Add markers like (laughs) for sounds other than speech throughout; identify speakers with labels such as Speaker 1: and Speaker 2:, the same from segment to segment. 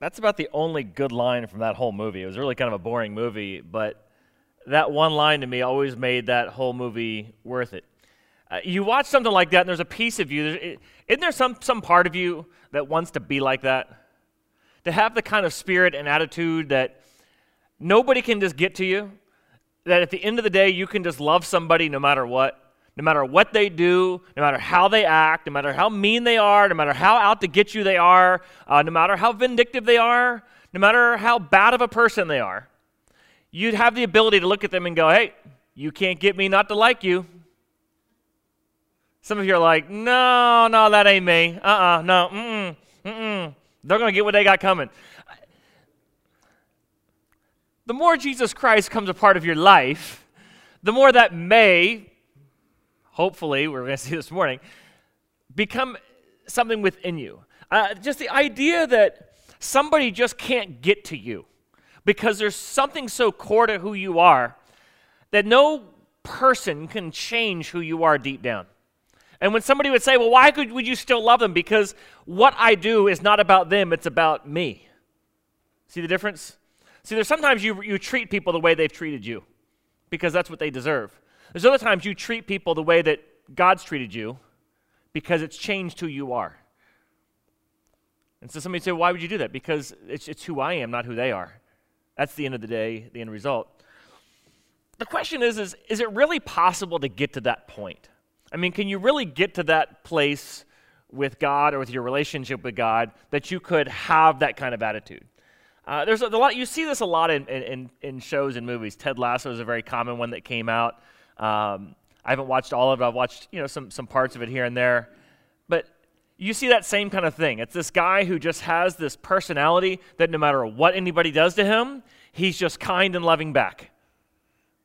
Speaker 1: that's about the only good line from that whole movie. It was really kind of a boring movie, but that one line to me always made that whole movie worth it. Uh, you watch something like that, and there's a piece of you. Isn't there some, some part of you that wants to be like that? To have the kind of spirit and attitude that nobody can just get to you, that at the end of the day, you can just love somebody no matter what. No matter what they do, no matter how they act, no matter how mean they are, no matter how out to get you they are, uh, no matter how vindictive they are, no matter how bad of a person they are, you'd have the ability to look at them and go, hey, you can't get me not to like you. Some of you are like, no, no, that ain't me. Uh uh-uh, uh no, mm mm, They're going to get what they got coming. The more Jesus Christ comes a part of your life, the more that may, hopefully, we're going (laughs) to see this morning, become something within you. Uh, just the idea that somebody just can't get to you because there's something so core to who you are that no person can change who you are deep down. And when somebody would say, Well, why could, would you still love them? Because what I do is not about them, it's about me. See the difference? See, there's sometimes you, you treat people the way they've treated you because that's what they deserve. There's other times you treat people the way that God's treated you because it's changed who you are. And so somebody say, Why would you do that? Because it's, it's who I am, not who they are. That's the end of the day, the end result. The question is, is, is it really possible to get to that point? I mean, can you really get to that place with God or with your relationship with God that you could have that kind of attitude? Uh, there's a, a, lot. You see this a lot in, in, in, shows and movies. Ted Lasso is a very common one that came out. Um, I haven't watched all of it. I've watched you know some some parts of it here and there, but you see that same kind of thing. It's this guy who just has this personality that no matter what anybody does to him, he's just kind and loving back,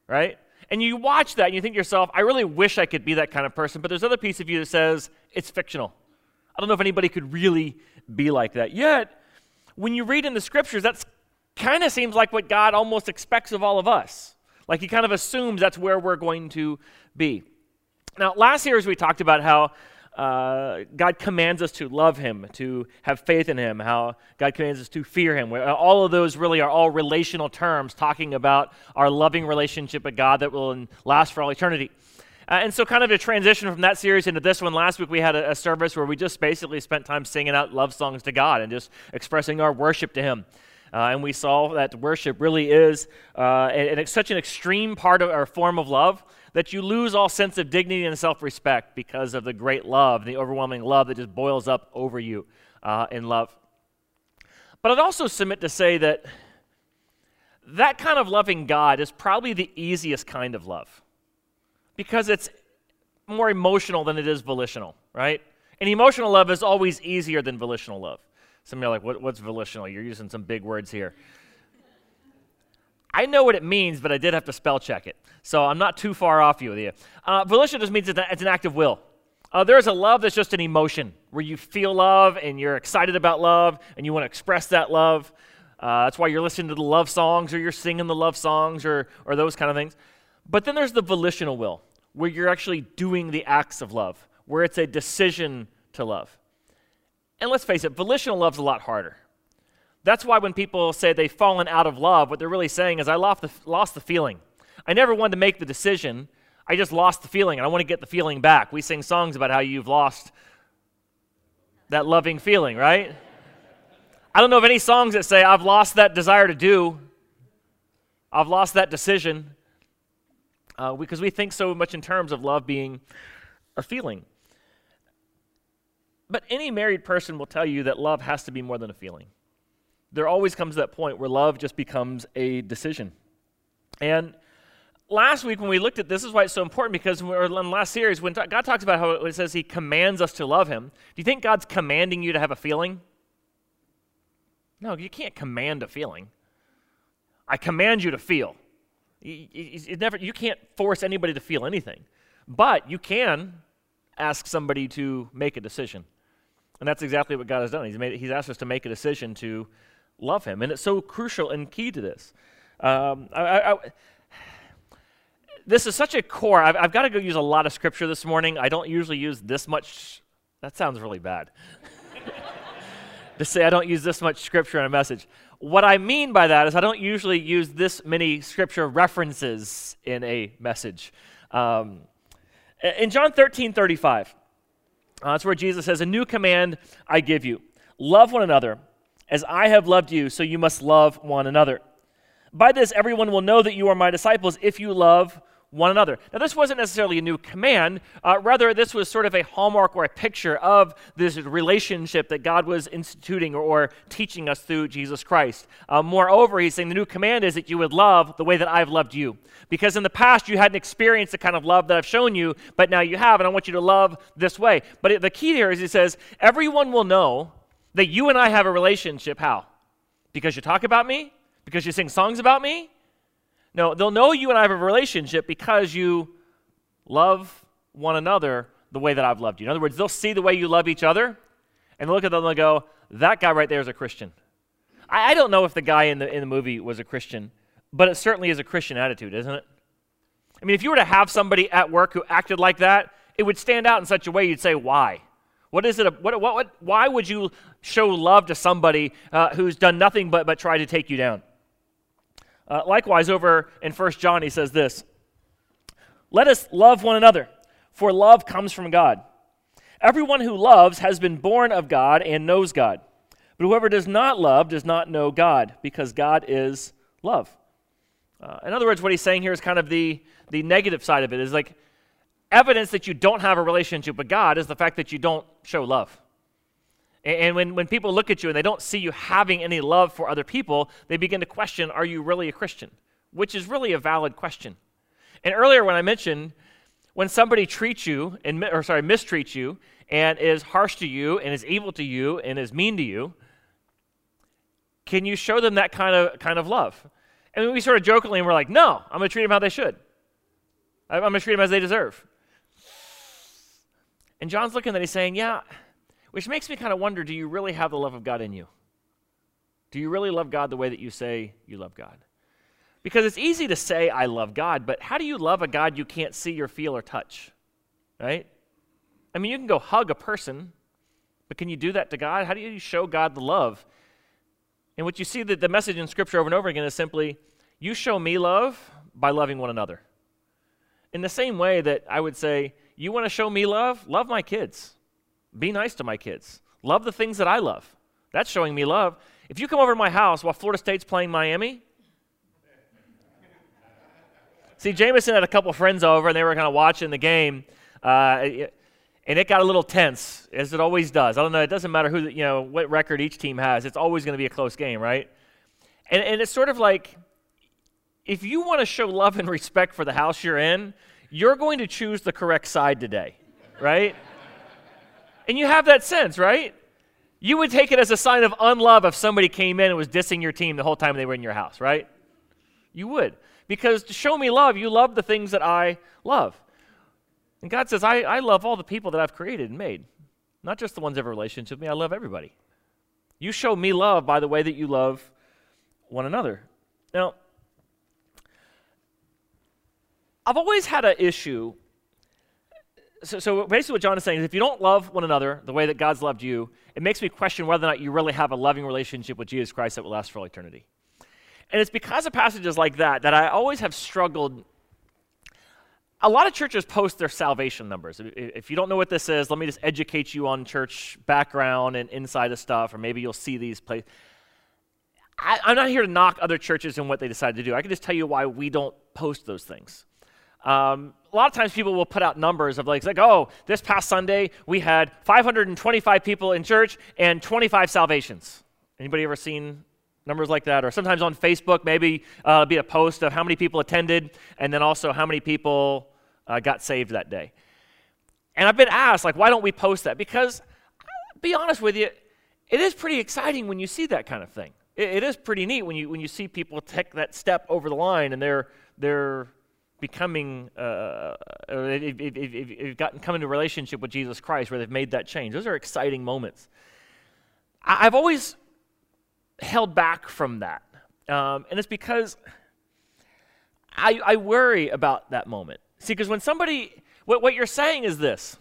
Speaker 1: right? And you watch that and you think to yourself, I really wish I could be that kind of person, but there's other piece of you that says it's fictional. I don't know if anybody could really be like that. Yet, when you read in the scriptures, that kind of seems like what God almost expects of all of us. Like he kind of assumes that's where we're going to be. Now, last series we talked about how uh, God commands us to love Him, to have faith in Him, how God commands us to fear Him. All of those really are all relational terms talking about our loving relationship with God that will last for all eternity. Uh, and so, kind of a transition from that series into this one, last week we had a, a, service where we just basically spent time singing out love songs to God and just expressing our worship to Him. Uh, and we saw that worship really is uh, and it's such an extreme part of our form of love that you lose all sense of dignity and self respect because of the great love, the overwhelming love that just boils up over you uh, in love. But I'd also submit to say that that kind of loving God is probably the easiest kind of love because it's more emotional than it is volitional, right? And emotional love is always easier than volitional love. Some of you are like, what, what's volitional? You're using some big words here. I know what it means, but I did have to spell check it. So I'm not too far off you with you. Uh, volition just means it's, an act of will. Uh, there's a love that's just an emotion where you feel love and you're excited about love and you want to express that love. Uh, that's why you're listening to the love songs or you're singing the love songs or, or those kind of things. But then there's the volitional will where you're actually doing the acts of love, where it's a decision to love. And let's face it, volitional love's a lot harder. That's why when people say they've fallen out of love, what they're really saying is, I lost the, lost the feeling. I never wanted to make the decision. I just lost the feeling, and I want to get the feeling back. We sing songs about how you've lost that loving feeling, right? I don't know of any songs that say, I've lost that desire to do, I've lost that decision, uh, because we think so much in terms of love being a feeling. But any married person will tell you that love has to be more than a feeling there always comes that point where love just becomes a decision. And last week when we looked at this, this is why it's so important because in the last series, when God talks about how it says He commands us to love Him, do you think God's commanding you to have a feeling? No, you can't command a feeling. I command you to feel. You, never, you can't force anybody to feel anything, but you can ask somebody to make a decision. And that's exactly what God has done. He's, made, he's asked us to make a decision to love him. And it's so crucial and key to this. Um, I, I, I, this is such a core. I've, I've got to go use a lot of scripture this morning. I don't usually use this much. That sounds really bad. (laughs) to say I don't use this much scripture in a message. What I mean by that is I don't usually use this many scripture references in a message. Um, in John 13 35, uh, that's where Jesus says, A new command I give you love one another. As I have loved you, so you must love one another. By this, everyone will know that you are my disciples if you love one another. Now, this wasn't necessarily a new command. Uh, rather, this was sort of a hallmark or a picture of this relationship that God was instituting or, or teaching us through Jesus Christ. Uh, moreover, he's saying the new command is that you would love the way that I've loved you. Because in the past, you hadn't experienced the kind of love that I've shown you, but now you have, and I want you to love this way. But it, the key here is he says, everyone will know that you and I have a relationship. How? Because you talk about me? Because you sing songs about me? No, they'll know you and I have a relationship because you love one another the way that I've loved you. In other words, they'll see the way you love each other and look at them and go, that guy right there is a Christian. I, I don't know if the guy in the, in the movie was a Christian, but it certainly is a Christian attitude, isn't it? I mean, if you were to have somebody at work who acted like that, it would stand out in such a way you'd say, why? What is it? What, what, what, why would you show love to somebody uh, who's done nothing but, but try to take you down? Uh, likewise, over in 1 John, he says this Let us love one another, for love comes from God. Everyone who loves has been born of God and knows God. But whoever does not love does not know God, because God is love. Uh, in other words, what he's saying here is kind of the, the negative side of it is like evidence that you don't have a relationship with God is the fact that you don't show love. And when, when people look at you and they don't see you having any love for other people, they begin to question, are you really a Christian? Which is really a valid question. And earlier when I mentioned when somebody treats you, and, or sorry, mistreats you, and is harsh to you, and is evil to you, and is mean to you, can you show them that kind of, kind of love? And we sort of jokingly, and we're like, no, I'm going to treat them how they should. I'm going to treat them as they deserve. And John's looking at it, he's saying, yeah, which makes me kind of wonder do you really have the love of God in you? Do you really love God the way that you say you love God? Because it's easy to say, I love God, but how do you love a God you can't see or feel or touch? Right? I mean, you can go hug a person, but can you do that to God? How do you show God the love? And what you see that the message in Scripture over and over again is simply, you show me love by loving one another. In the same way that I would say, you want to show me love? Love my kids. Be nice to my kids. Love the things that I love. That's showing me love. If you come over to my house while Florida State's playing Miami, see, Jameson had a couple friends over and they were kind of watching the game, uh, and it got a little tense, as it always does. I don't know. It doesn't matter who, you know, what record each team has. It's always going to be a close game, right? And, and it's sort of like if you want to show love and (laughs) respect for the house you're in, you're going to choose the correct side today, right? And you have that sense, right? You would take it as a sign of unlove if somebody came in and was dissing your team the whole time they were in your house, right? You would. Because to show me love, you love the things that I love. And God says, I, I love all the people that I've created and made, not just the ones that have a relationship with me. I love everybody. You show me love by the way that you love one another. Now, I've always had an issue so, so basically, what John is saying is if you don't love one another the way that God's loved you, it makes me question whether or not you really have a loving relationship with Jesus Christ that will last for all eternity. And it's because of passages like that that I always have struggled. A lot of churches post their salvation numbers. If you don't know what this is, let me just educate you on church background and inside of stuff, or maybe you'll see these places. I'm not here to knock other churches and what they decide to do. I can just tell you why we don't post those things. Um, a lot of times people will put out numbers of like, like, oh, this past Sunday we had 525 people in church and 25 salvations. Anybody ever seen numbers like that? Or sometimes on Facebook, maybe uh, be a post of how many people attended and then also how many people uh, got saved that day. And I've been asked, like, why don't we post that? Because, be honest with you, it is pretty exciting when you see that kind of thing. it, it is pretty neat when you when you see people take that step over the line and they're they're becoming, uh, or if, if, if, if gotten, come into relationship with Jesus Christ where they've made that change. Those are exciting moments. I, have always held back from that. Um, and it's because I, I worry about that moment. See, because when somebody, what, what you're saying is this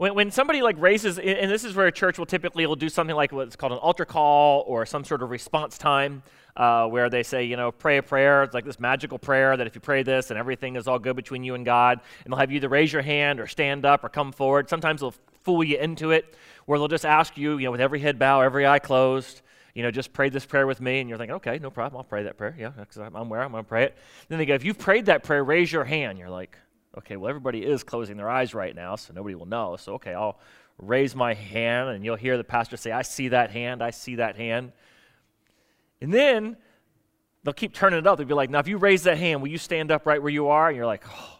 Speaker 1: When, when somebody like raises, and this is where a church will typically will do something like what's called an altar call or some sort of response time, uh, where they say, you know, pray a prayer. It's like this magical prayer that if you pray this and everything is all good between you and God, and they'll have you either raise your hand or stand up or come forward. Sometimes they'll fool you into it, where they'll just ask you, you know, with every head bow, every eye closed, you know, just pray this prayer with me. And you're thinking, okay, no problem. I'll pray that prayer. Yeah, because I'm, I'm where I'm going to pray it. Then they go, if you've prayed that prayer, raise your hand. You're like, okay, well, everybody is closing their eyes right now, so nobody will know. So, okay, I'll raise my hand, and you'll hear the pastor say, I see that hand, I see that hand. And then they'll keep turning it up. They'll be like, now, if you raise that hand, will you stand up right where you are? And you're like, oh,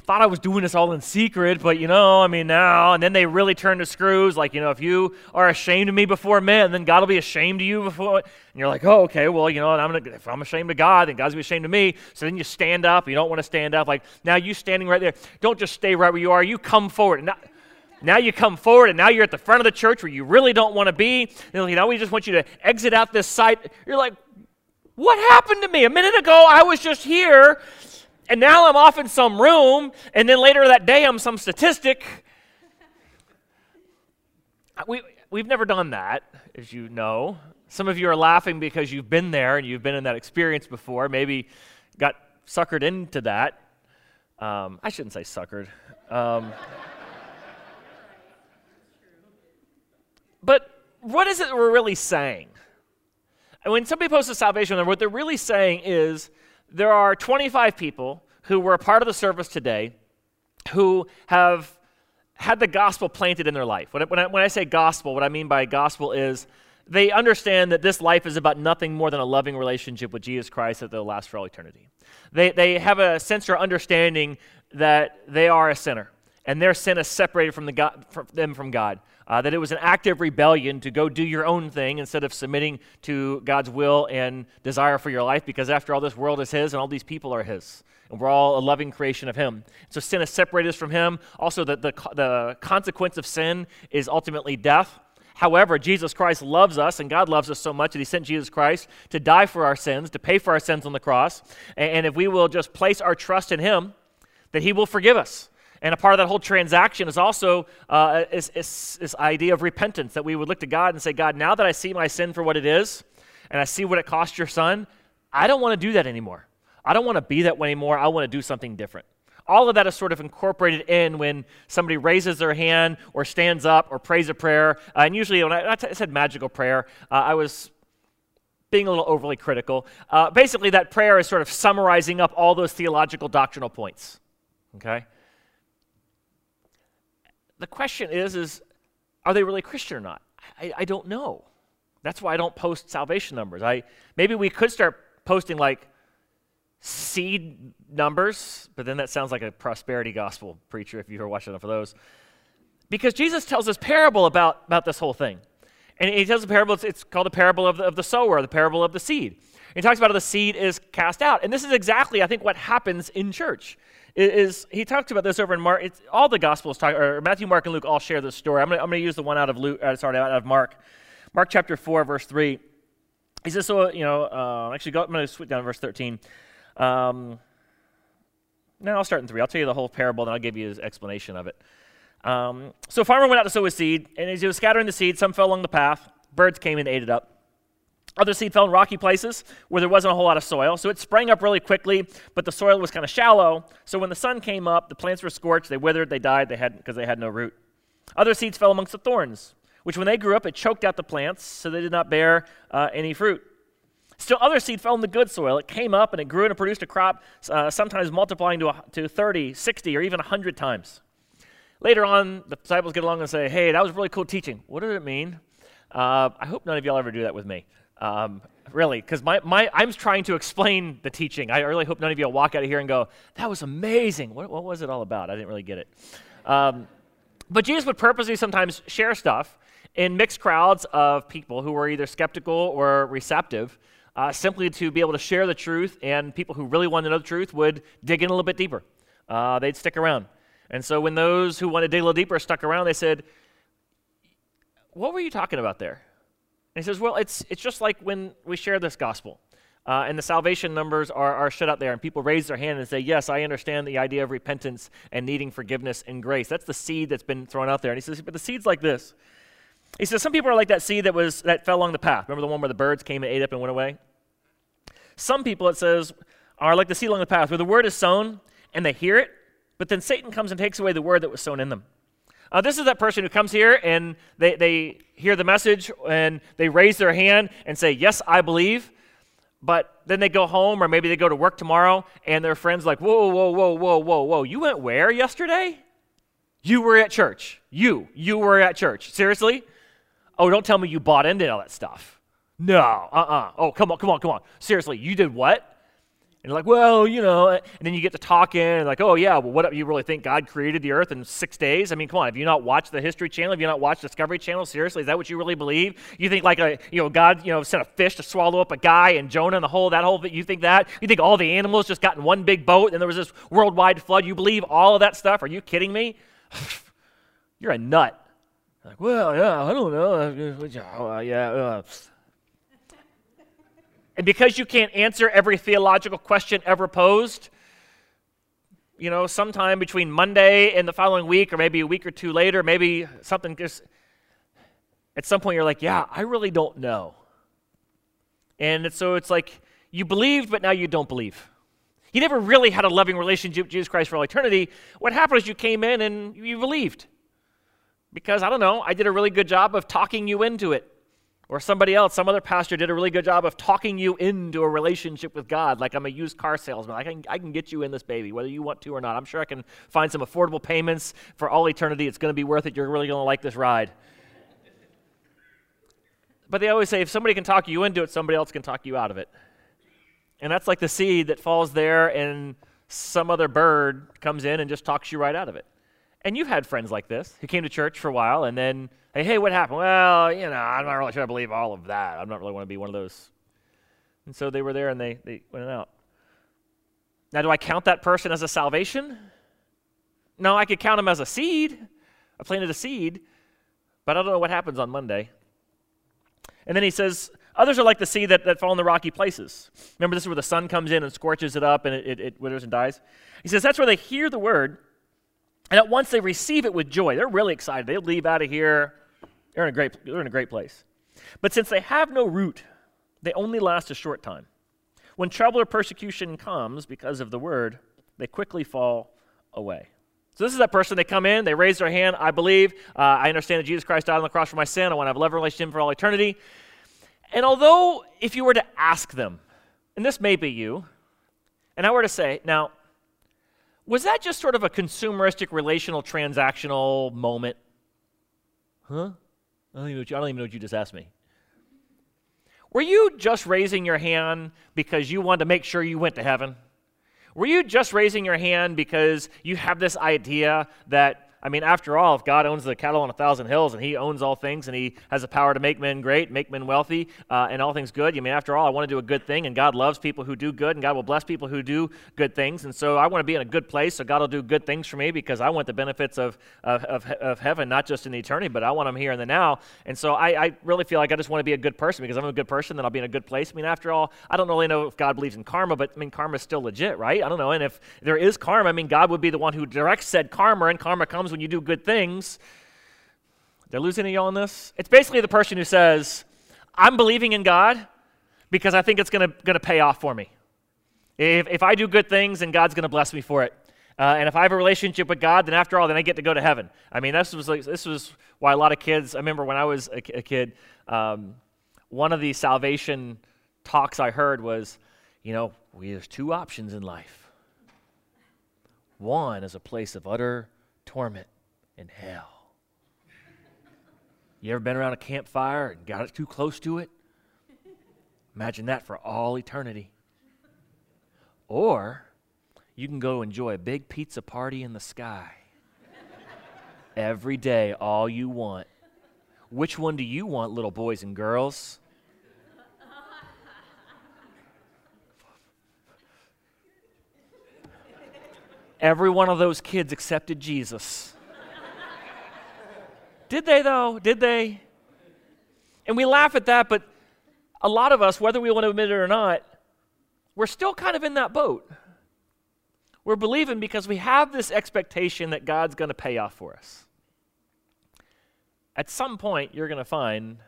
Speaker 1: I thought I was doing this all in secret, but you know, I mean, now, and then they really turn the screws. Like, you know, if you are ashamed of me before men, then God will be ashamed of you before. And you're like, oh, okay, well, you know, I'm gonna, if I'm ashamed of God, then God's gonna be ashamed of me. So then you stand up. You don't want to stand up. Like, now you standing right there. Don't just stay right where you are. You come forward. Now, now you come forward, and now you're at the front of the church where you really don't want to be. And, You know, we just want you to exit out this site. You're like, what happened to me? A minute ago, I was just here and now I'm off in some room, and then later that day I'm some statistic. (laughs) We, we've never done that, as you know. Some of you are laughing because you've been there and you've been in that experience before, maybe got suckered into that. Um, I shouldn't say suckered. Um, but what is it we're really saying? And when somebody posts a salvation, what they're really saying is there are 25 people who were a part of the service today who have had the gospel planted in their life. When I, when I, when I say gospel, what I mean by gospel is they understand that this life is about nothing more than a loving relationship with Jesus Christ that will last for all eternity. They, they have a sense or understanding that they are a sinner and their sin is separated from, the God, from them from God. Uh, that it was an act of rebellion to go do your own thing instead of submitting to God's will and desire for your life, because after all, this world is His and all these people are His. And we're all a loving creation of Him. So sin has separated us from Him. Also, the, the, the consequence of sin is ultimately death. However, Jesus Christ loves us, and God loves us so much that He sent Jesus Christ to die for our sins, to pay for our sins on the cross. And, and if we will just place our trust in Him, that He will forgive us. And a part of that whole transaction is also uh, is, is, this idea of repentance that we would look to God and say, God, now that I see my sin for what it is, and I see what it cost your son, I don't want to do that anymore. I don't want to be that way anymore. I want to do something different. All of that is sort of incorporated in when somebody raises their hand or stands up or prays a prayer. Uh, and usually, when I, I, t- I said magical prayer, uh, I was being a little overly critical. Uh, basically, that prayer is sort of summarizing up all those theological doctrinal points. Okay? The question is, is are they really Christian or not? I, I don't know. That's why I don't post salvation numbers. I maybe we could start posting like seed numbers, but then that sounds like a prosperity gospel preacher if you are watching enough of those. Because Jesus tells this parable about, about this whole thing. And he tells a parable, it's, it's called the parable of the, of the sower, the parable of the seed. He talks about how the seed is cast out. And this is exactly, I think, what happens in church is he talks about this over in Mark. All the Gospels talk, or Matthew, Mark, and Luke all share this story. I'm going to use the one out of Luke, uh, sorry, out of Mark. Mark chapter 4, verse 3. He says, so, you know, uh, actually, go, I'm going to switch down to verse 13. Um, no, I'll start in 3. I'll tell you the whole parable, then I'll give you his explanation of it. Um, so, a farmer went out to sow his seed, and as he was scattering the seed, some fell along the path. Birds came and ate it up. Other seed fell in rocky places where there wasn't a whole lot of soil. So it sprang up really quickly, but the soil was kind of shallow. So when the sun came up, the plants were scorched, they withered, they died they had, because they had no root. Other seeds fell amongst the thorns, which when they grew up, it choked out the plants, so they did not bear uh, any fruit. Still, other seed fell in the good soil. It came up and it grew and it produced a crop, uh, sometimes multiplying to, a, to 30, 60, or even 100 times. Later on, the disciples get along and say, Hey, that was really cool teaching. What did it mean? Uh, I hope none of y'all ever do that with me. Um, really, because my, my, I'm trying to explain the teaching. I really hope none of y'all walk out of here and go, that was amazing. What, what was it all about? I didn't really get it. Um, but Jesus would purposely sometimes share stuff in mixed crowds of people who were either skeptical or receptive, uh, simply to be able to share the truth, and people who really wanted to know the truth would dig in a little bit deeper. Uh, they'd stick around. And so when those who wanted to dig a little deeper stuck around, they said, What were you talking about there? And he says, Well, it's, it's just like when we share this gospel. Uh, and the salvation numbers are, are shut out there, and people raise their hand and say, Yes, I understand the idea of repentance and needing forgiveness and grace. That's the seed that's been thrown out there. And he says, But the seed's like this. He says, Some people are like that seed that, was, that fell along the path. Remember the one where the birds came and ate up and went away? Some people, it says, are like the seed along the path, where the word is sown and they hear it, but then Satan comes and takes away the word that was sown in them. Uh, this is that person who comes here and they, they hear the message and they raise their hand and say, Yes, I believe. But then they go home or maybe they go to work tomorrow and their friend's like, Whoa, whoa, whoa, whoa, whoa, whoa. You went where yesterday? You were at church. You. You were at church. Seriously? Oh, don't tell me you bought into all that stuff. No. Uh uh Oh, come on, come on, come on. Seriously, you did what? And you're like, well, you know, and then you get to talking, and like, oh yeah, well, what you really think God created the earth in six days? I mean, come on, have you not watched the History Channel? Have you not watched Discovery Channel? Seriously, is that what you really believe? You think like a, you know, God, you know, sent a fish to swallow up a guy and Jonah and the whole that whole you think that? You think all the animals just got in one big boat and there was this worldwide flood? You believe all of that stuff? Are you kidding me? (sighs) you're a nut. Like, well, yeah, I don't know. (laughs) Yeah, uh, and because you can't answer every theological question ever posed, you know, sometime between Monday and the following week, or maybe a week or two later, maybe something just, at some point you're like, yeah, I really don't know. And so it's like you believed, but now you don't believe. You never really had a loving relationship with Jesus Christ for all eternity. What happened is you came in and you believed. Because, I don't know, I did a really good job of talking you into it. Or somebody else, some other pastor did a really good job of talking you into a relationship with God, like I'm a used car salesman. I can, I can get you in this baby, whether you want to or not. I'm sure I can find some affordable payments for all eternity. It's going to be worth it. You're really going to like this ride. But they always say if somebody can talk you into it, somebody else can talk you out of it. And that's like the seed that falls there, and some other bird comes in and just talks you right out of it. And you've had friends like this who came to church for a while and then Hey, hey, what happened? Well, you know, I'm not really sure I believe all of that. I'm not really want to be one of those. And so they were there and they, they went out. Now, do I count that person as a salvation? No, I could count him as a seed. I planted a seed, but I don't know what happens on Monday. And then he says, Others are like the seed that, that fall in the rocky places. Remember, this is where the sun comes in and scorches it up and it, it, it withers and dies? He says, That's where they hear the word, and at once they receive it with joy. They're really excited. They'll leave out of here they're in a great, they're in a great place. But since they have no root, they only last a short time. When trouble or persecution comes because of the word, they quickly fall away. So this is that person. They come in, they raise their hand. I believe. Uh, I understand that Jesus Christ died on the cross for my sin. I want to have a love relationship for all eternity. And although, if you were to ask them, and this may be you, and I were to say, now, was that just sort of a consumeristic, relational, transactional moment? Huh? I don't, even know what you, I don't even know what you just asked me. Were you just raising your hand because you wanted to make sure you went to heaven? Were you just raising your hand because you have this idea that I mean, after all, if God owns the cattle on a thousand hills and He owns all things and He has the power to make men great, make men wealthy, uh, and all things good, I mean, after all, I want to do a good thing, and God loves people who do good, and God will bless people who do good things. And so I want to be in a good place, so God will do good things for me because I want the benefits of, of, of, of heaven, not just in the eternity, but I want them here in the now. And so I, I really feel like I just want to be a good person because I'm a good person, then I'll be in a good place. I mean, after all, I don't really know if God believes in karma, but I mean, karma is still legit, right? I don't know. And if there is karma, I mean, God would be the one who directs said karma, and karma comes when you do good things things. They're losing y'all on this? It's basically the person who says, I'm believing in God because I think it's going to pay off for me. If, if I do good things, then God's going to bless me for it. Uh, and if I have a relationship with God, then after all, then I get to go to heaven. I mean, this was, like, this was why a lot of kids, I remember when I was a, a kid, um, one of the salvation talks I heard was, you know, we, there's two options in life. One is a place of utter torment in hell. You ever been around a campfire and got it too close to it? Imagine that for all eternity. Or you can go enjoy a big pizza party in the sky every day, all you want. Which one do you want, little boys and girls? Every one of those kids accepted Jesus. Did they, though? Did they? And we laugh at that, but a lot of us, whether we want to admit it or not, we're still kind of in that boat. We're believing because we have this expectation that God's going to pay off for us. At some point, you're going to find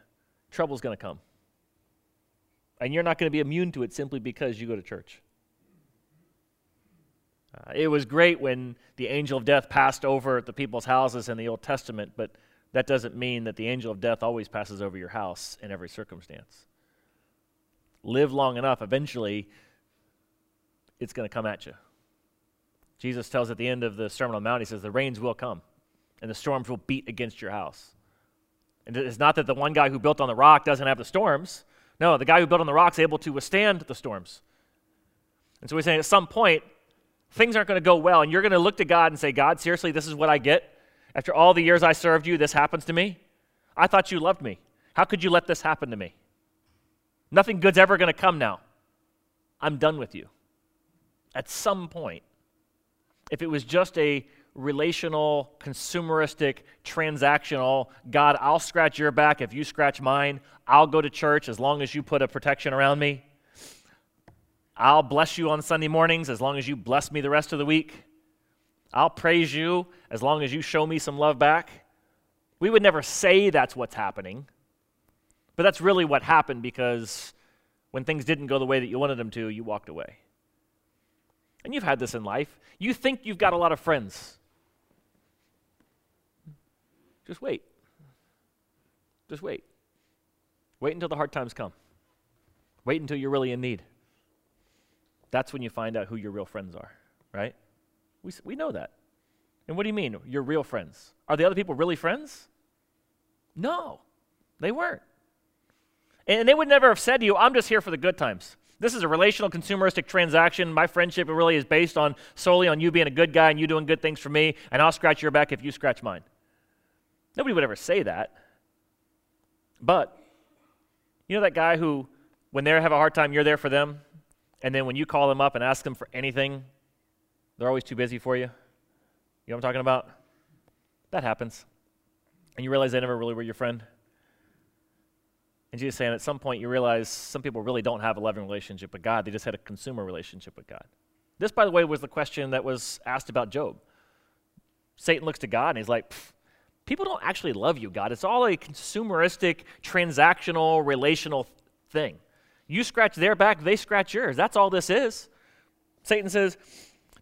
Speaker 1: trouble's going to come. And you're not going to be immune to it simply because you go to church. Uh, it was great when the angel of death passed over the people's houses in the Old Testament, but that doesn't mean that the angel of death always passes over your house in every circumstance. Live long enough, eventually, it's going to come at you. Jesus tells at the end of the Sermon on the Mount, he says, The rains will come, and the storms will beat against your house. And it's not that the one guy who built on the rock doesn't have the storms. No, the guy who built on the rock is able to withstand the storms. And so he's saying at some point, things aren't going to go well, and you're going to look to God and say, God, seriously, this is what I get? After all the years I served you, this happens to me? I thought you loved me. How could you let this happen to me? Nothing good's ever going to come now. I'm done with you. At some point, if it was just a relational, consumeristic, transactional, God, I'll scratch your back if you scratch mine. I'll go to church as long as you put a protection around me. I'll bless you on Sunday mornings as long as you bless me the rest of the week. I'll praise you as long as you show me some love back. We would never say that's what's happening, but that's really what happened because when things didn't go the way that you wanted them to, you walked away. And you've had this in life. You think you've got a lot of friends. Just wait. Just wait. Wait until the hard times come. Wait until you're really in need. That's when you find out who your real friends are, right? We, we know that. And what do you mean, your real friends? Are the other people really friends? No, they weren't. And they would never have said to you, I'm just here for the good times. This is a relational consumeristic transaction. My friendship really is based on solely on you being a good guy and you doing good things for me, and I'll scratch your back if you scratch mine. Nobody would ever say that. But you know that guy who, when they have a hard time, you're there for them? And then when you call them up and ask them for anything, they're always too busy for you. You know what I'm talking about? That happens. And you realize they never really were your friend. And Jesus saying at some point you realize some people really don't have a loving relationship with God. They just had a consumer relationship with God. This, by the way, was the question that was asked about Job. Satan looks to God and he's like, people don't actually love you, God. It's all a consumeristic, transactional, relational thing. You scratch their back, they scratch yours. That's all this is. Satan says,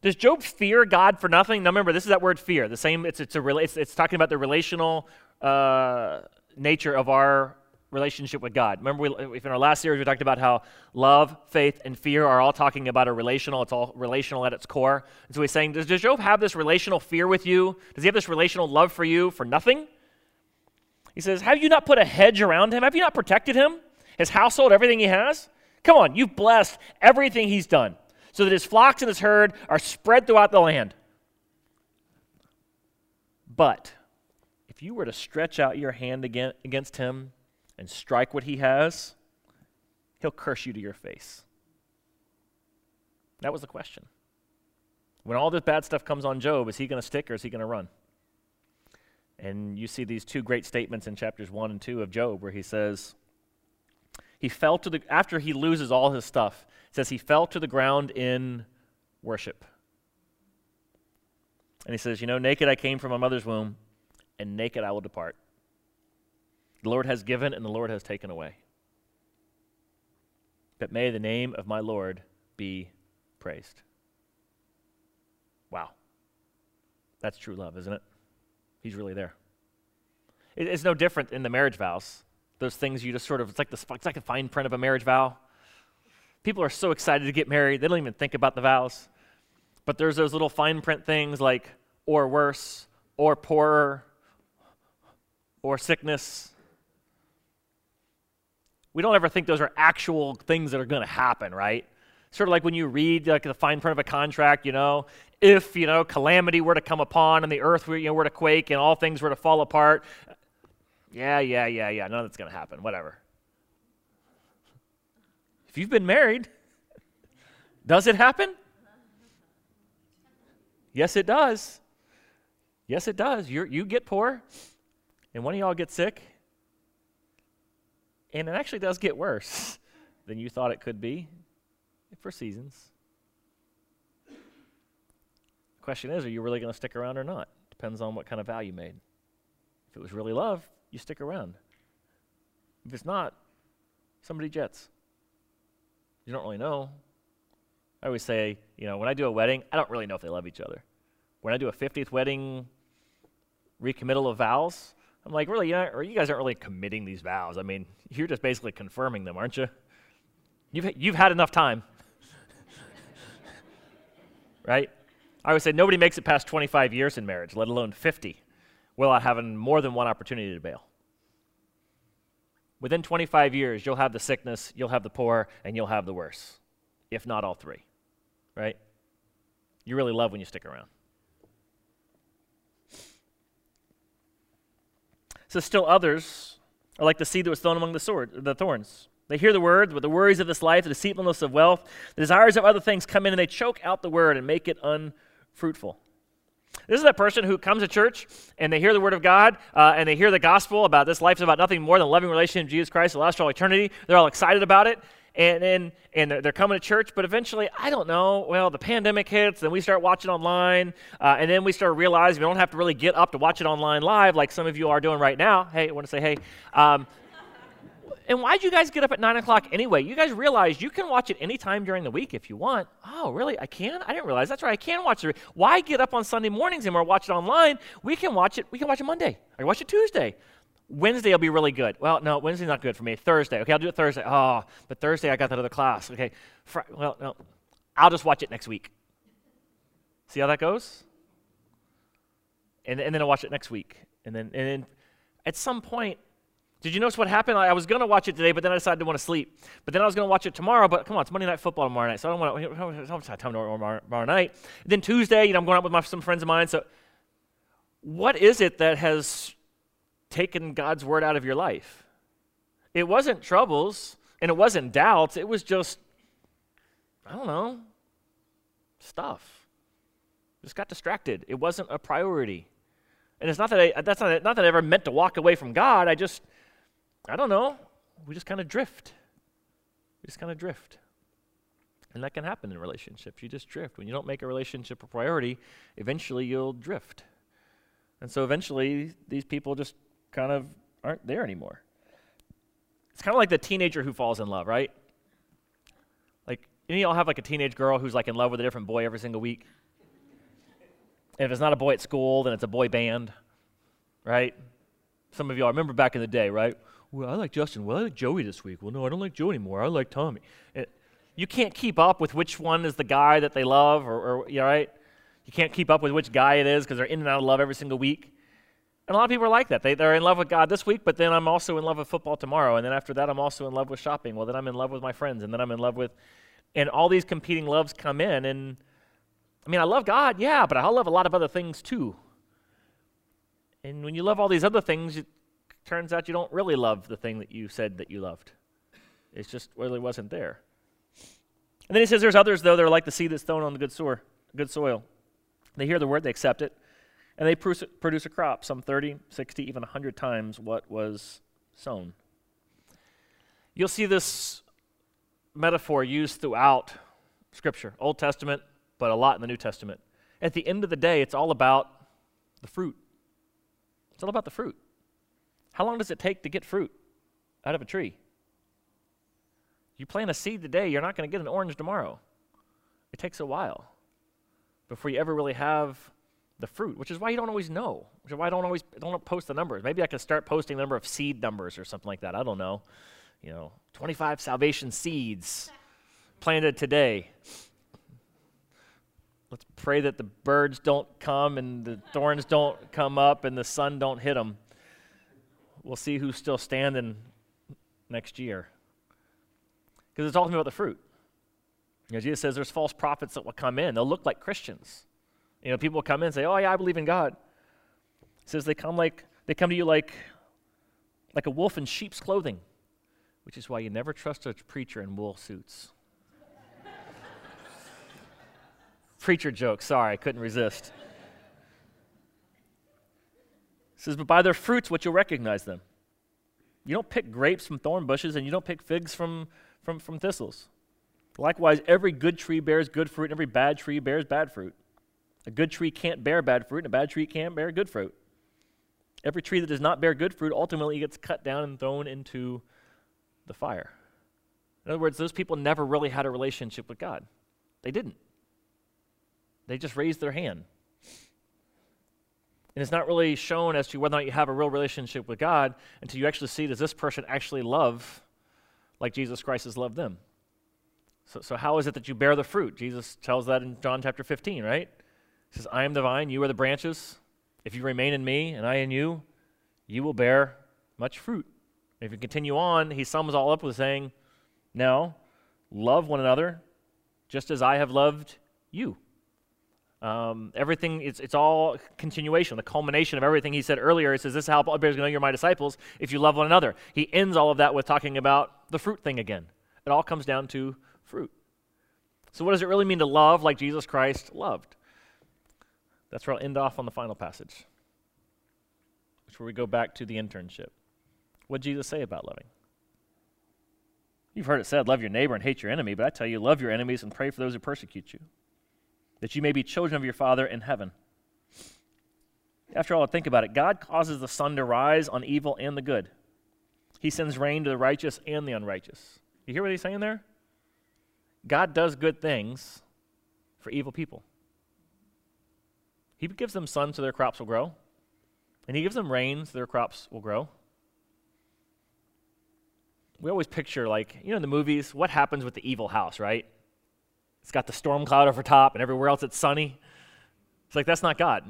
Speaker 1: does Job fear God for nothing? Now remember, this is that word fear. The same, it's, it's, a, it's, it's talking about the relational uh, nature of our relationship with God. Remember, we, in our last series, we talked about how love, faith, and fear are all talking about a relational. It's all relational at its core. And so he's saying, does, does Job have this relational fear with you? Does he have this relational love for you for nothing? He says, Have you not put a hedge around him? Have you not protected him? His household, everything he has? Come on, you've blessed everything he's done so that his flocks and his herd are spread throughout the land. But if you were to stretch out your hand against him and strike what he has, he'll curse you to your face. That was the question. When all this bad stuff comes on Job, is he going to stick or is he going to run? And you see these two great statements in chapters 1 and 2 of Job where he says, he fell to the, after he loses all his stuff, says he fell to the ground in worship. And he says, You know, naked I came from my mother's womb, and naked I will depart. The Lord has given, and the Lord has taken away. But may the name of my Lord be praised. Wow. That's true love, isn't it? He's really there. It's no different in the marriage vows those things you just sort of, it's like, the, it's like the fine print of a marriage vow. People are so excited to get married, they don't even think about the vows. But there's those little fine print things like, or worse, or poorer, or sickness. We don't ever think those are actual things that are going to happen, right? Sort of like when you read like the fine print of a contract, you know, if you know calamity were to come upon and the earth were, you know, were to quake and all things were to fall apart, yeah, yeah, yeah, yeah. None of that's going to happen. Whatever. If you've been married, (laughs) does it happen? Yes, it does. Yes, it does. you you get poor, and one of y'all gets sick, and it actually does get worse (laughs) than you thought it could be. for seasons. The question is, are you really going to stick around or not? Depends on what kind of vow you made. If it was really love, you stick around. If it's not, somebody jets. You don't really know. I always say, you know, when I do a wedding, I don't really know if they love each other. When I do a 50th wedding recommittal of vows, I'm like, really, you, know, or you guys aren't really committing these vows. I mean, you're just basically confirming them, aren't you? You've, you've had enough time. (laughs) right? I would say nobody makes it past 25 years in marriage, let alone 50, without having more than one opportunity to bail. Within 25 years, you'll have the sickness, you'll have the poor, and you'll have the worse, if not all three. Right? You really love when you stick around. So, still others are like the seed that was thrown among the, sword, the thorns. They hear the word, but the worries of this life, the deceitfulness of wealth, the desires of other things come in and they choke out the word and make it unfruitful. This is that person who comes to church and they hear the word of God uh, and they hear the gospel about this life is about nothing more than loving relationship with Jesus Christ, the last for all eternity. They're all excited about it and and, and they're, they're coming to church, but eventually, I don't know. Well, the pandemic hits, then we start watching online, uh, and then we start realizing we don't have to really get up to watch it online live like some of you are doing right now. Hey, I want to say hey. Um, and why'd you guys get up at 9 o'clock anyway? You guys realize you can watch it anytime during the week if you want. Oh, really? I can? I didn't realize. That's right. I can watch it. Why get up on Sunday mornings and watch it online? We can watch it. We can watch it Monday. I can watch it Tuesday. Wednesday will be really good. Well, no, Wednesday's not good for me. Thursday. Okay, I'll do it Thursday. Oh, but Thursday I got that other class. Okay, Fr- well, no, I'll just watch it next week. See how that goes? And, and then I'll watch it next week. And then, and then at some point, did you notice what happened? I, was going to watch it today, but then I decided to want to sleep. But then I was going to watch it tomorrow, but come on, it's Monday Night Football tomorrow night, so I don't want to, (laughs) I don't time tomorrow, tomorrow night. And then Tuesday, you know, I'm going out with my, some friends of mine, so what is it that has taken God's word out of your life. It wasn't troubles and it wasn't doubts. It was just, I don't know, stuff. Just got distracted. It wasn't a priority. And it's not that I, that's not, not that I ever meant to walk away from God. I just, I don't know. We just kind of drift. We just kind of drift. And that can happen in relationships. You just drift. When you don't make a relationship a priority, eventually you'll drift. And so eventually these people just kind of aren't there anymore. It's kind of like the teenager who falls in love, right? Like, any of y'all have like a teenage girl who's like in love with a different boy every single week? And if it's not a boy at school, then it's a boy band, right? Some of y'all remember back in the day, right? Well, I like Justin. Well, I like Joey this week. Well, no, I don't like Joe anymore. I like Tommy. You can't keep up with which one is the guy that they love, or, or you know, right? You can't keep up with which guy it is because they're in and out of love every single week. And a lot of people are like that. They, they're in love with God this week, but then I'm also in love with football tomorrow. And then after that, I'm also in love with shopping. Well, then I'm in love with my friends. And then I'm in love with. And all these competing loves come in. And I mean, I love God, yeah, but I love a lot of other things too. And when you love all these other things, turns out you don't really love the thing that you said that you loved. It just really wasn't there. And then he says there's others, though, that are like the seed that's thrown on the good soil. Good soil. They hear the word, they accept it, and they produce a crop, some 30, 60, even 100 times what was sown. You'll see this metaphor used throughout Scripture, Old Testament, but a lot in the New Testament. At the end of the day, it's all about the fruit. It's all about the fruit. How long does it take to get fruit out of a tree? You plant a seed today, you're not going to get an orange tomorrow. It takes a while before you ever really have the fruit, which is why you don't always know. Which is why I don't always don't post the numbers. Maybe I could start posting the number of seed numbers or something like that. I don't know. You know, 25 salvation seeds planted today. Let's pray that the birds don't come and the thorns don't come up and the sun don't hit them. We'll see who's still standing next year. Because it's all about the fruit. You know, Jesus says there's false prophets that will come in. They'll look like Christians. You know, people will come in and say, "Oh yeah, I believe in God." He says they come like they come to you like like a wolf in sheep's clothing, which is why you never trust a preacher in wool suits. (laughs) preacher joke. Sorry, I couldn't resist. He says, "But by their fruits, what you'll recognize them." You don't pick grapes from thorn bushes, and you don't pick figs from from from thistles. Likewise, every good tree bears good fruit, and every bad tree bears bad fruit. A good tree can't bear bad fruit, and a bad tree can't bear good fruit. Every tree that does not bear good fruit ultimately gets cut down and thrown into the fire. In other words, those people never really had a relationship with God. They didn't. They just raised their hand. And it's not really shown as to whether or not you have a real relationship with God until you actually see does this person actually love like Jesus Christ has loved them. So, so how is it that you bear the fruit? Jesus tells that in John chapter 15, right? He says, I am the vine, you are the branches. If you remain in me and I in you, you will bear much fruit. And if you continue on, he sums all up with saying, Now, love one another just as I have loved you. Um, everything, it's, it's all continuation, the culmination of everything he said earlier. He says, This is how to know you're my disciples if you love one another. He ends all of that with talking about the fruit thing again. It all comes down to fruit. So, what does it really mean to love like Jesus Christ loved? That's where I'll end off on the final passage, which where we go back to the internship. What did Jesus say about loving? You've heard it said, love your neighbor and hate your enemy, but I tell you, love your enemies and pray for those who persecute you, that you may be children of your Father in heaven. After all, think about it. God causes the sun to rise on evil and the good. He sends rain to the righteous and the unrighteous. You hear what he's saying there? God does good things for evil people. He gives them sun so their crops will grow, and He gives them rain so their crops will grow. We always picture, like, you know, in the movies, what happens with the evil house, right? It's got the storm cloud over top, and everywhere else it's sunny. It's like, that's not God.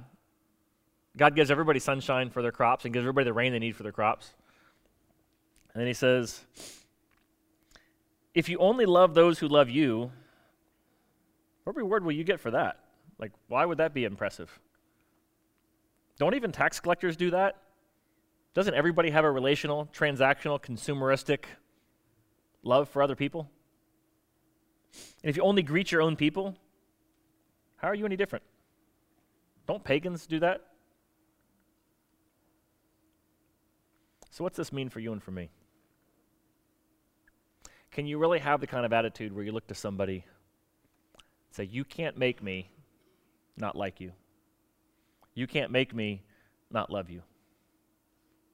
Speaker 1: God gives everybody sunshine for their crops and gives everybody the rain they need for their crops. And then He says, if you only love those who love you, what reward will you get for that? Like, why would that be impressive? Don't even tax collectors do that? Doesn't everybody have a relational, transactional, consumeristic love for other people? And if you only greet your own people, how are you any different? Don't pagans do that? So, what's this mean for you and for me? Can you really have the kind of attitude where you look to somebody and say, You can't make me not like you. You can't make me not love you.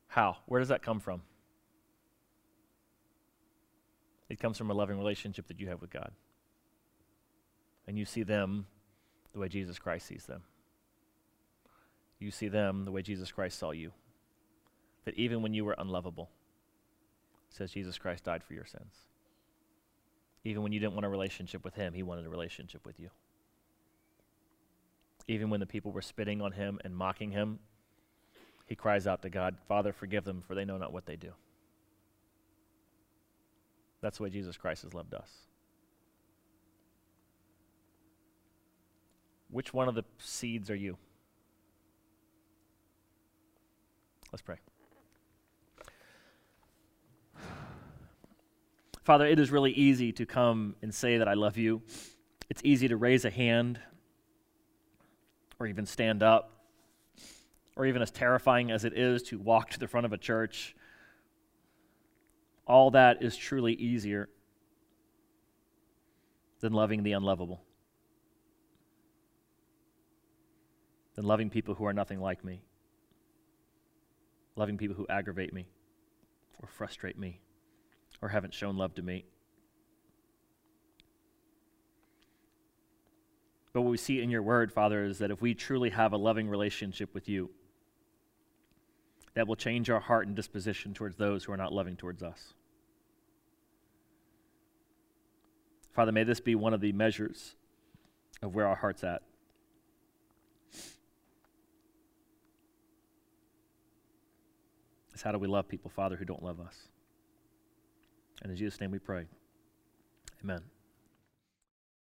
Speaker 1: How? Where does that come from? It comes from a loving relationship that you have with God. And you see them the way Jesus Christ sees them. You see them the way Jesus Christ saw you. That even when you were unlovable, says Jesus Christ died for your sins. Even when you didn't want a relationship with him, he wanted a relationship with you even when the people were spitting on him and mocking him, he cries out to God, Father, forgive them, for they know not what they do. That's the way Jesus Christ has loved us. Which one of the seeds are you? Let's pray. Father, it is really easy to come and say that I love you. It's easy to raise a hand or even stand up, or even as terrifying as it is to walk to the front of a church, all that is truly easier than loving the unlovable, than loving people who are nothing like me, loving people who aggravate me or frustrate me or haven't shown love to me. But what we see in your word, Father, is that if we truly have a loving relationship with you, that will change our heart and disposition towards those who are not loving towards us. Father, may this be one of the measures of where our heart's at. Is how do we love people, Father, who don't love us? And in Jesus' name we pray. Amen.